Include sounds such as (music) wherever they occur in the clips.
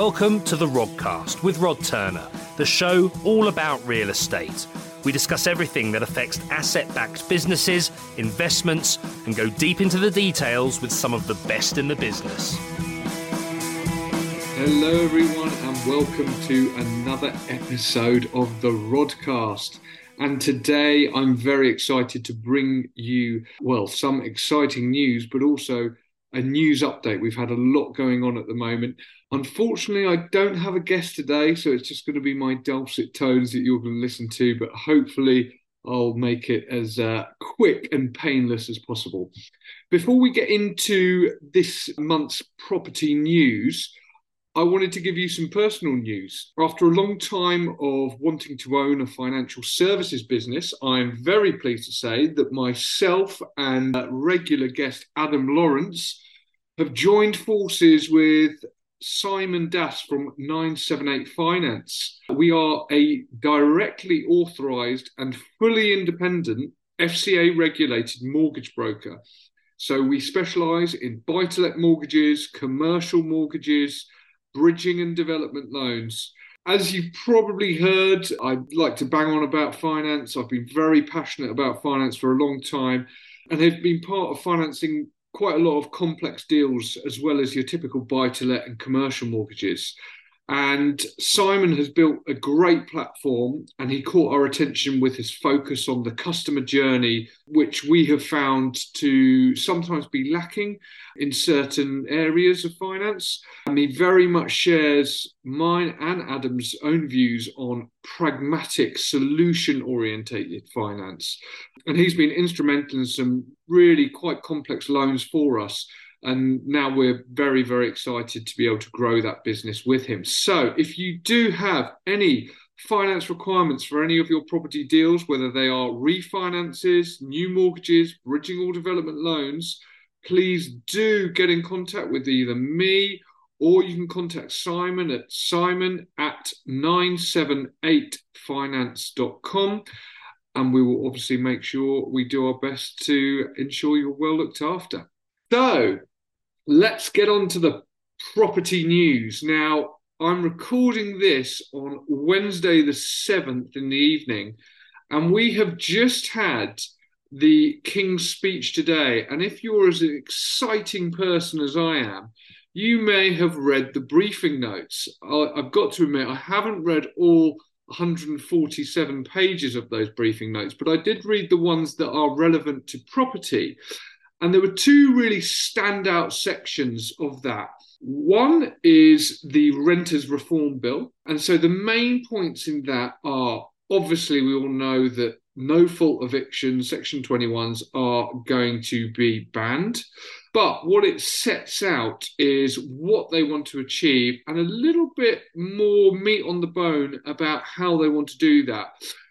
Welcome to the Rodcast with Rod Turner, the show all about real estate. We discuss everything that affects asset backed businesses, investments, and go deep into the details with some of the best in the business. Hello, everyone, and welcome to another episode of the Rodcast. And today I'm very excited to bring you, well, some exciting news, but also a news update. We've had a lot going on at the moment. Unfortunately, I don't have a guest today, so it's just going to be my dulcet tones that you're going to listen to, but hopefully, I'll make it as uh, quick and painless as possible. Before we get into this month's property news, I wanted to give you some personal news. After a long time of wanting to own a financial services business, I'm very pleased to say that myself and uh, regular guest Adam Lawrence have joined forces with Simon Das from 978 Finance. We are a directly authorized and fully independent FCA regulated mortgage broker. So we specialize in buy to let mortgages, commercial mortgages, bridging and development loans. As you've probably heard, I like to bang on about finance. I've been very passionate about finance for a long time and have been part of financing quite a lot of complex deals as well as your typical buy to let and commercial mortgages. And Simon has built a great platform and he caught our attention with his focus on the customer journey, which we have found to sometimes be lacking in certain areas of finance. And he very much shares mine and Adam's own views on pragmatic, solution orientated finance. And he's been instrumental in some really quite complex loans for us and now we're very, very excited to be able to grow that business with him. So if you do have any finance requirements for any of your property deals, whether they are refinances, new mortgages, bridging or development loans, please do get in contact with either me or you can contact Simon at simon at 978finance.com. And we will obviously make sure we do our best to ensure you're well looked after. So, let's get on to the property news. Now, I'm recording this on Wednesday, the 7th in the evening, and we have just had the King's speech today. And if you're as an exciting person as I am, you may have read the briefing notes. I've got to admit, I haven't read all 147 pages of those briefing notes, but I did read the ones that are relevant to property. And there were two really standout sections of that. One is the Renters Reform Bill. And so the main points in that are obviously, we all know that no fault evictions, Section 21s, are going to be banned. But what it sets out is what they want to achieve and a little bit more meat on the bone about how they want to do that.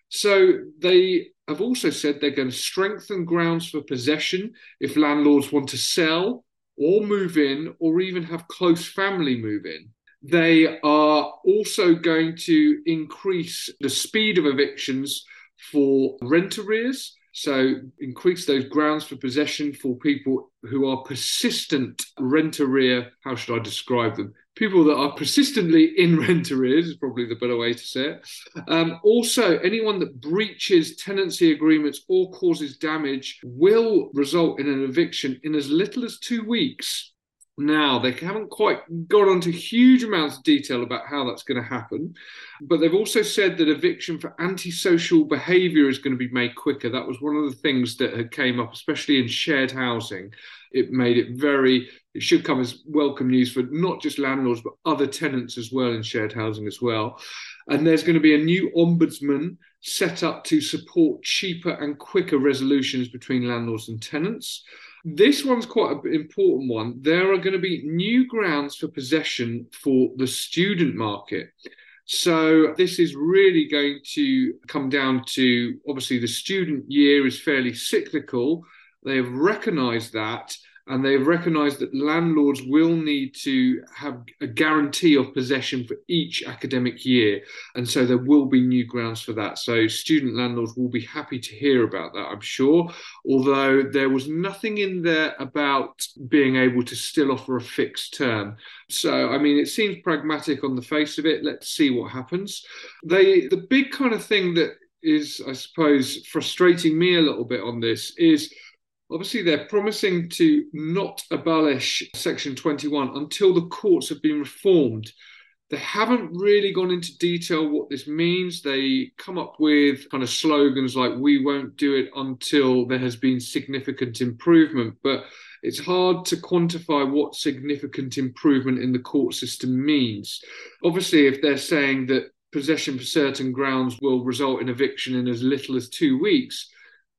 So they have also said they're going to strengthen grounds for possession if landlords want to sell or move in or even have close family move in. They are also going to increase the speed of evictions for rent arrears. So, increase those grounds for possession for people who are persistent rent arrear. How should I describe them? People that are persistently (laughs) in rent arrears is probably the better way to say it. Um, also, anyone that breaches tenancy agreements or causes damage will result in an eviction in as little as two weeks. Now, they haven't quite got onto huge amounts of detail about how that's going to happen, but they've also said that eviction for antisocial behaviour is going to be made quicker. That was one of the things that had came up, especially in shared housing. It made it very it should come as welcome news for not just landlords but other tenants as well in shared housing as well. And there's going to be a new ombudsman set up to support cheaper and quicker resolutions between landlords and tenants. This one's quite an important one. There are going to be new grounds for possession for the student market. So, this is really going to come down to obviously the student year is fairly cyclical. They have recognized that and they've recognised that landlords will need to have a guarantee of possession for each academic year, and so there will be new grounds for that. So student landlords will be happy to hear about that, I'm sure. Although there was nothing in there about being able to still offer a fixed term. So I mean, it seems pragmatic on the face of it. Let's see what happens. They the big kind of thing that is, I suppose, frustrating me a little bit on this is obviously they're promising to not abolish Section 21 until the courts have been reformed. They haven't really gone into detail what this means. They come up with kind of slogans like, we won't do it until there has been significant improvement. But it's hard to quantify what significant improvement in the court system means. Obviously, if they're saying that possession for certain grounds will result in eviction in as little as two weeks.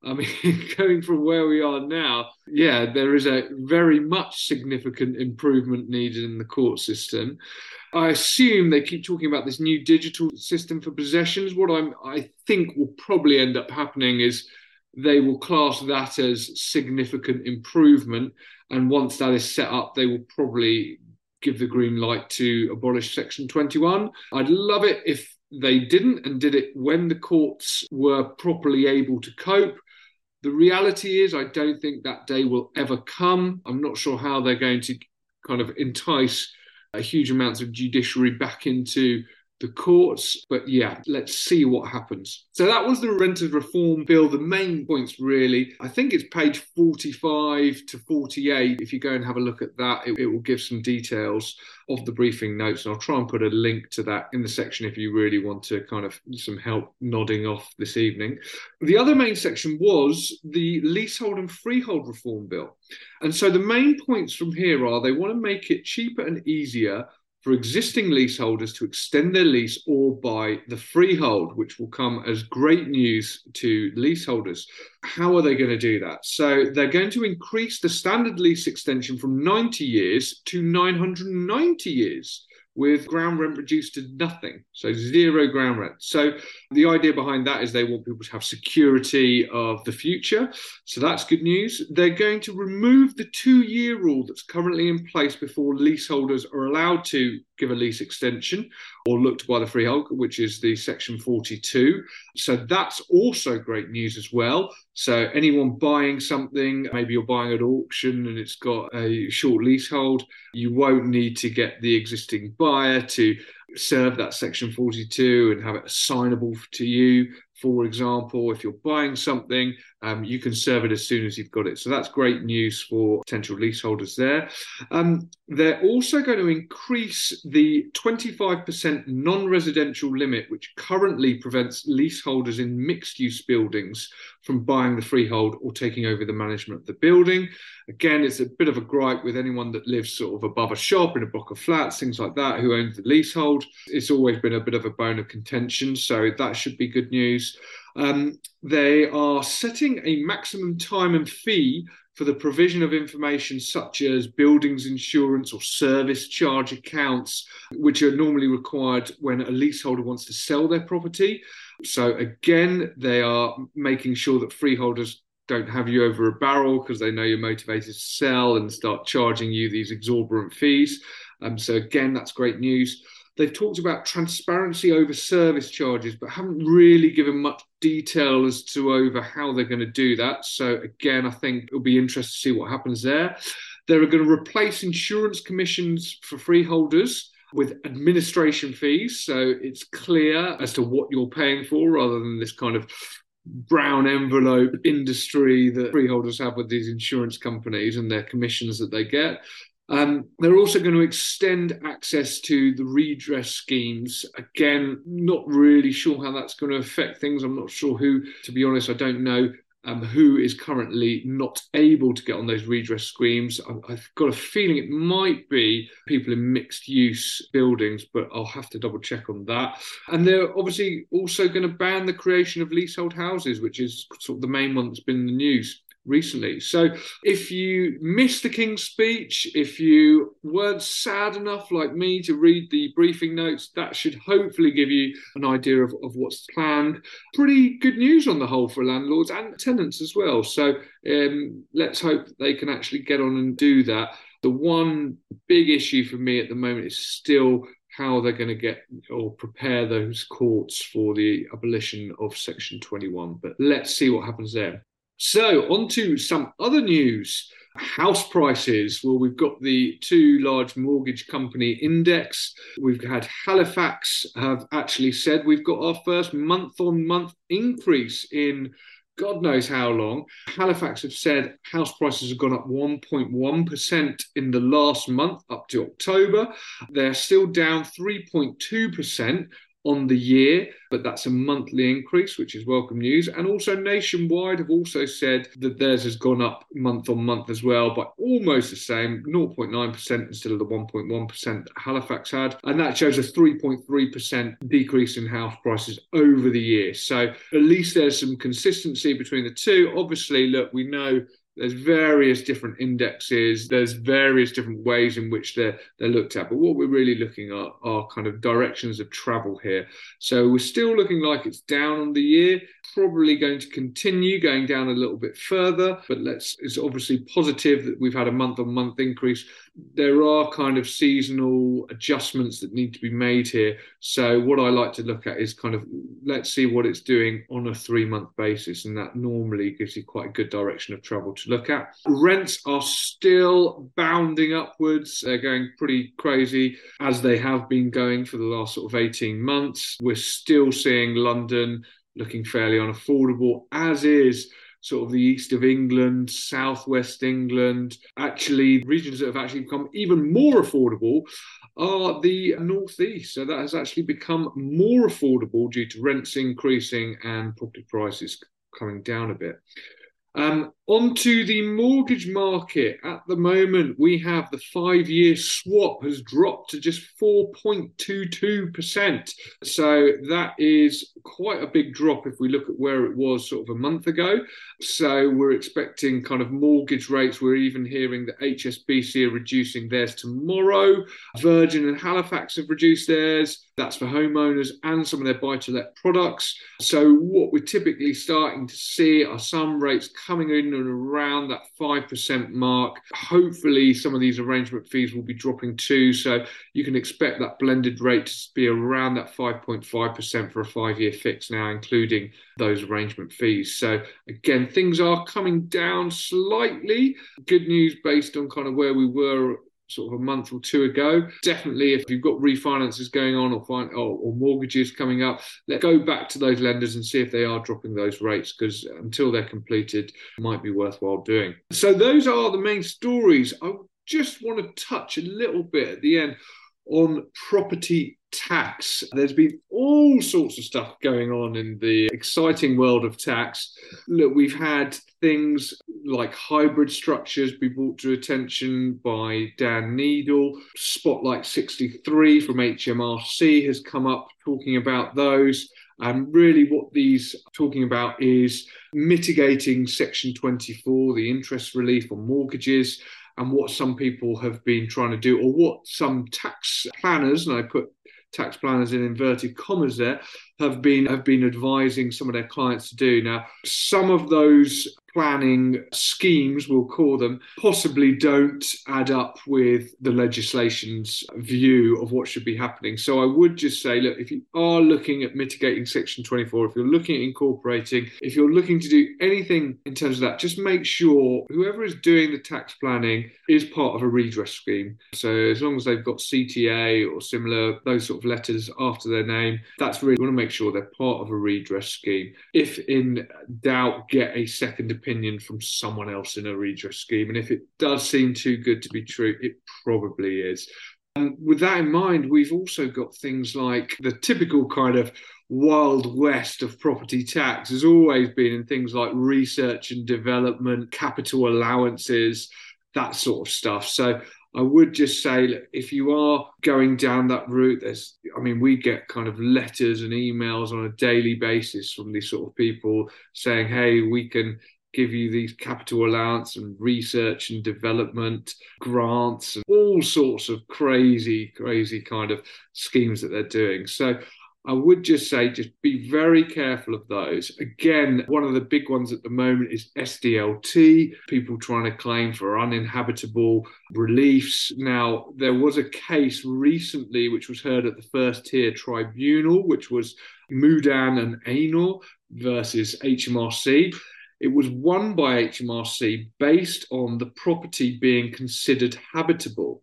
I mean, (laughs) going from where we are now, yeah, there is a very much significant improvement needed in the court system. I assume they keep talking about this new digital system for possessions. What I'm, I think will probably end up happening is they will class that as significant improvement. And once that is set up, they will probably give the green light to abolish Section 21. I'd love it if they didn't and did it when the courts were properly able to cope. The reality is, I don't think that day will ever come. I'm not sure how they're going to kind of entice a huge amounts of judiciary back into the courts. But yeah, let's see what happens. So that was the renters reform bill. The main points, really, I think it's page 45 to 48. If you go and have a look at that, it, it will give some details of the briefing notes. And I'll try and put a link to that in the section if you really want to kind of some help nodding off this evening. The other main section was the leasehold and freehold reform bill. And so the main points from here are they want to make it cheaper and easier for existing leaseholders to extend their lease or buy the freehold, which will come as great news to leaseholders. How are they going to do that? So they're going to increase the standard lease extension from 90 years to 990 years with ground rent reduced to nothing, so zero ground rent. So the idea behind that is they want people to have security of the future. So that's good news. They're going to remove the two year rule that's currently in place before leaseholders are allowed to give a lease extension or look to buy the freehold, which is the section 42. So that's also great news as well. So anyone buying something, maybe you're buying at auction and it's got a short leasehold, you won't need to get the existing buyer to serve that section 42 and have it assignable to you for example, if you're buying something, um, you can serve it as soon as you've got it. So that's great news for potential leaseholders there. Um, they're also going to increase the 25% non residential limit, which currently prevents leaseholders in mixed use buildings from buying the freehold or taking over the management of the building. Again, it's a bit of a gripe with anyone that lives sort of above a shop in a block of flats, things like that, who owns the leasehold. It's always been a bit of a bone of contention. So that should be good news. Um, they are setting a maximum time and fee for the provision of information such as buildings insurance or service charge accounts, which are normally required when a leaseholder wants to sell their property. So, again, they are making sure that freeholders don't have you over a barrel because they know you're motivated to sell and start charging you these exorbitant fees. Um, so, again, that's great news. They've talked about transparency over service charges, but haven't really given much detail as to over how they're going to do that. So again, I think it'll be interesting to see what happens there. They're going to replace insurance commissions for freeholders with administration fees. So it's clear as to what you're paying for rather than this kind of brown envelope industry that freeholders have with these insurance companies and their commissions that they get. Um, they're also going to extend access to the redress schemes. Again, not really sure how that's going to affect things. I'm not sure who, to be honest, I don't know um, who is currently not able to get on those redress schemes. I've got a feeling it might be people in mixed use buildings, but I'll have to double check on that. And they're obviously also going to ban the creation of leasehold houses, which is sort of the main one that's been in the news. Recently. So if you missed the King's speech, if you weren't sad enough like me to read the briefing notes, that should hopefully give you an idea of, of what's planned. Pretty good news on the whole for landlords and tenants as well. So um, let's hope they can actually get on and do that. The one big issue for me at the moment is still how they're going to get or prepare those courts for the abolition of Section 21. But let's see what happens there. So, on to some other news. House prices. Well, we've got the two large mortgage company index. We've had Halifax have actually said we've got our first month on month increase in God knows how long. Halifax have said house prices have gone up 1.1% in the last month up to October. They're still down 3.2% on the year, but that's a monthly increase, which is welcome news. And also, Nationwide have also said that theirs has gone up month on month as well, by almost the same 0.9% instead of the 1.1% that Halifax had. And that shows a 3.3% decrease in house prices over the year. So at least there's some consistency between the two. Obviously, look, we know there's various different indexes. There's various different ways in which they're they're looked at but what we're really looking at are kind of directions of travel here. So we're still looking like it's down on the year probably going to continue going down a little bit further but let's it's obviously positive that we've had a month on month increase there are kind of seasonal adjustments that need to be made here. So what I like to look at is kind of let's see what it's doing on a three month basis, and that normally gives you quite a good direction of travel to look at. Rents are still bounding upwards; they're going pretty crazy as they have been going for the last sort of eighteen months. We're still seeing London looking fairly unaffordable, as is sort of the east of England, southwest England. Actually, regions that have actually become even more affordable are the northeast. So that has actually become more affordable due to rents increasing and property prices coming down a bit. Um, onto the mortgage market. At the moment, we have the five year swap has dropped to just 4.22%. So that is quite a big drop if we look at where it was sort of a month ago. So we're expecting kind of mortgage rates. We're even hearing that HSBC are reducing theirs tomorrow. Virgin and Halifax have reduced theirs. That's for homeowners and some of their buy to let products. So what we're typically starting to see are some rates coming in and around that 5% mark. Hopefully, some of these arrangement fees will be dropping too. So you can expect that blended rate to be around that 5.5% for a five year fix now, including those arrangement fees. So again, things are coming down slightly. Good news based on kind of where we were sort of a month or two ago. Definitely, if you've got refinances going on or, or, or mortgages coming up, let go back to those lenders and see if they are dropping those rates because until they're completed, might be worthwhile doing. So those are the main stories. I just want to touch a little bit at the end on property tax. There's been all sorts of stuff going on in the exciting world of tax. Look, we've had things like hybrid structures be brought to attention by Dan Neidle. Spotlight 63 from HMRC has come up talking about those. And really, what these talking about is mitigating Section 24, the interest relief on mortgages, and what some people have been trying to do, or what some tax planners, and I put tax planners in inverted commas there have been have been advising some of their clients to do. Now some of those planning schemes, we'll call them, possibly don't add up with the legislation's view of what should be happening. So I would just say, look, if you are looking at mitigating Section 24, if you're looking at incorporating, if you're looking to do anything in terms of that, just make sure whoever is doing the tax planning is part of a redress scheme. So as long as they've got CTA or similar, those sort of letters after their name, that's really, want to make sure they're part of a redress scheme. If in doubt, get a second opinion from someone else in a redress scheme. And if it does seem too good to be true, it probably is. And with that in mind, we've also got things like the typical kind of wild west of property tax has always been in things like research and development, capital allowances, that sort of stuff. So I would just say, look, if you are going down that route, there's, I mean, we get kind of letters and emails on a daily basis from these sort of people saying, hey, we can give you these capital allowance and research and development grants and all sorts of crazy, crazy kind of schemes that they're doing. So I would just say just be very careful of those. Again, one of the big ones at the moment is SDLT, people trying to claim for uninhabitable reliefs. Now, there was a case recently which was heard at the first tier tribunal, which was Mudan and Anor versus HMRC. It was won by HMRC based on the property being considered habitable.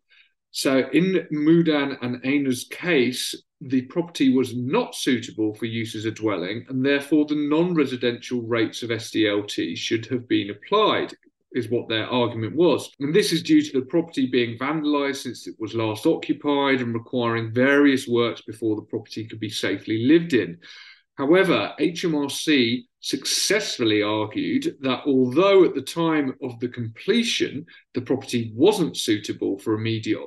So, in Mudan and Anor's case, the property was not suitable for use as a dwelling, and therefore the non residential rates of SDLT should have been applied, is what their argument was. And this is due to the property being vandalised since it was last occupied and requiring various works before the property could be safely lived in. However, HMRC successfully argued that although at the time of the completion the property wasn't suitable for immediate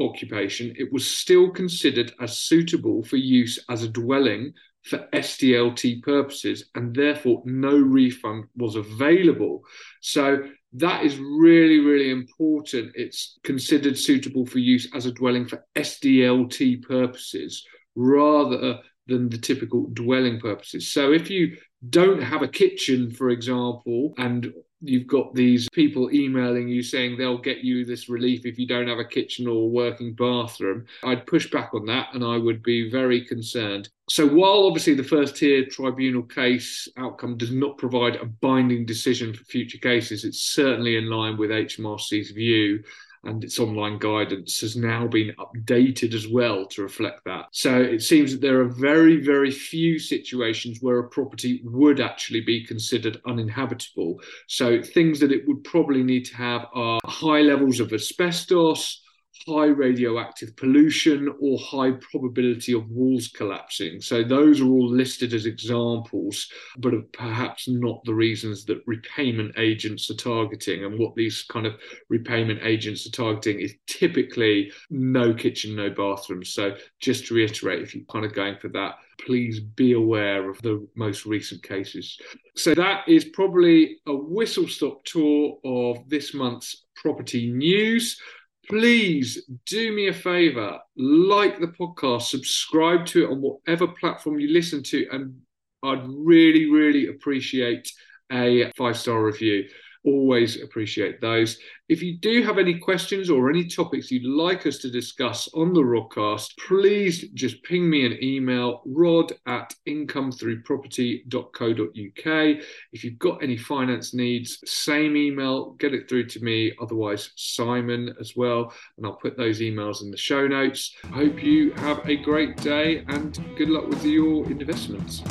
occupation, it was still considered as suitable for use as a dwelling for SDLT purposes, and therefore no refund was available. So that is really, really important. It's considered suitable for use as a dwelling for SDLT purposes rather than the typical dwelling purposes. So if you don't have a kitchen, for example, and you've got these people emailing you saying they'll get you this relief if you don't have a kitchen or a working bathroom, I'd push back on that and I would be very concerned. So, while obviously the first tier tribunal case outcome does not provide a binding decision for future cases, it's certainly in line with HMRC's view and its online guidance has now been updated as well to reflect that. So it seems that there are very, very few situations where a property would actually be considered uninhabitable. So things that it would probably need to have are high levels of asbestos, high radioactive pollution or high probability of walls collapsing. So those are all listed as examples, but perhaps not the reasons that repayment agents are targeting. And what these kind of repayment agents are targeting is typically no kitchen, no bathroom. So just to reiterate, if you're kind of going for that, please be aware of the most recent cases. So that is probably a whistle stop tour of this month's property news please do me a favor like the podcast subscribe to it on whatever platform you listen to and i'd really really appreciate a five star review Always appreciate those. If you do have any questions or any topics you'd like us to discuss on the Rodcast, please just ping me an email, rod at incomethroughproperty.co.uk. If you've got any finance needs, same email, get it through to me. Otherwise, Simon as well. And I'll put those emails in the show notes. I hope you have a great day and good luck with your investments.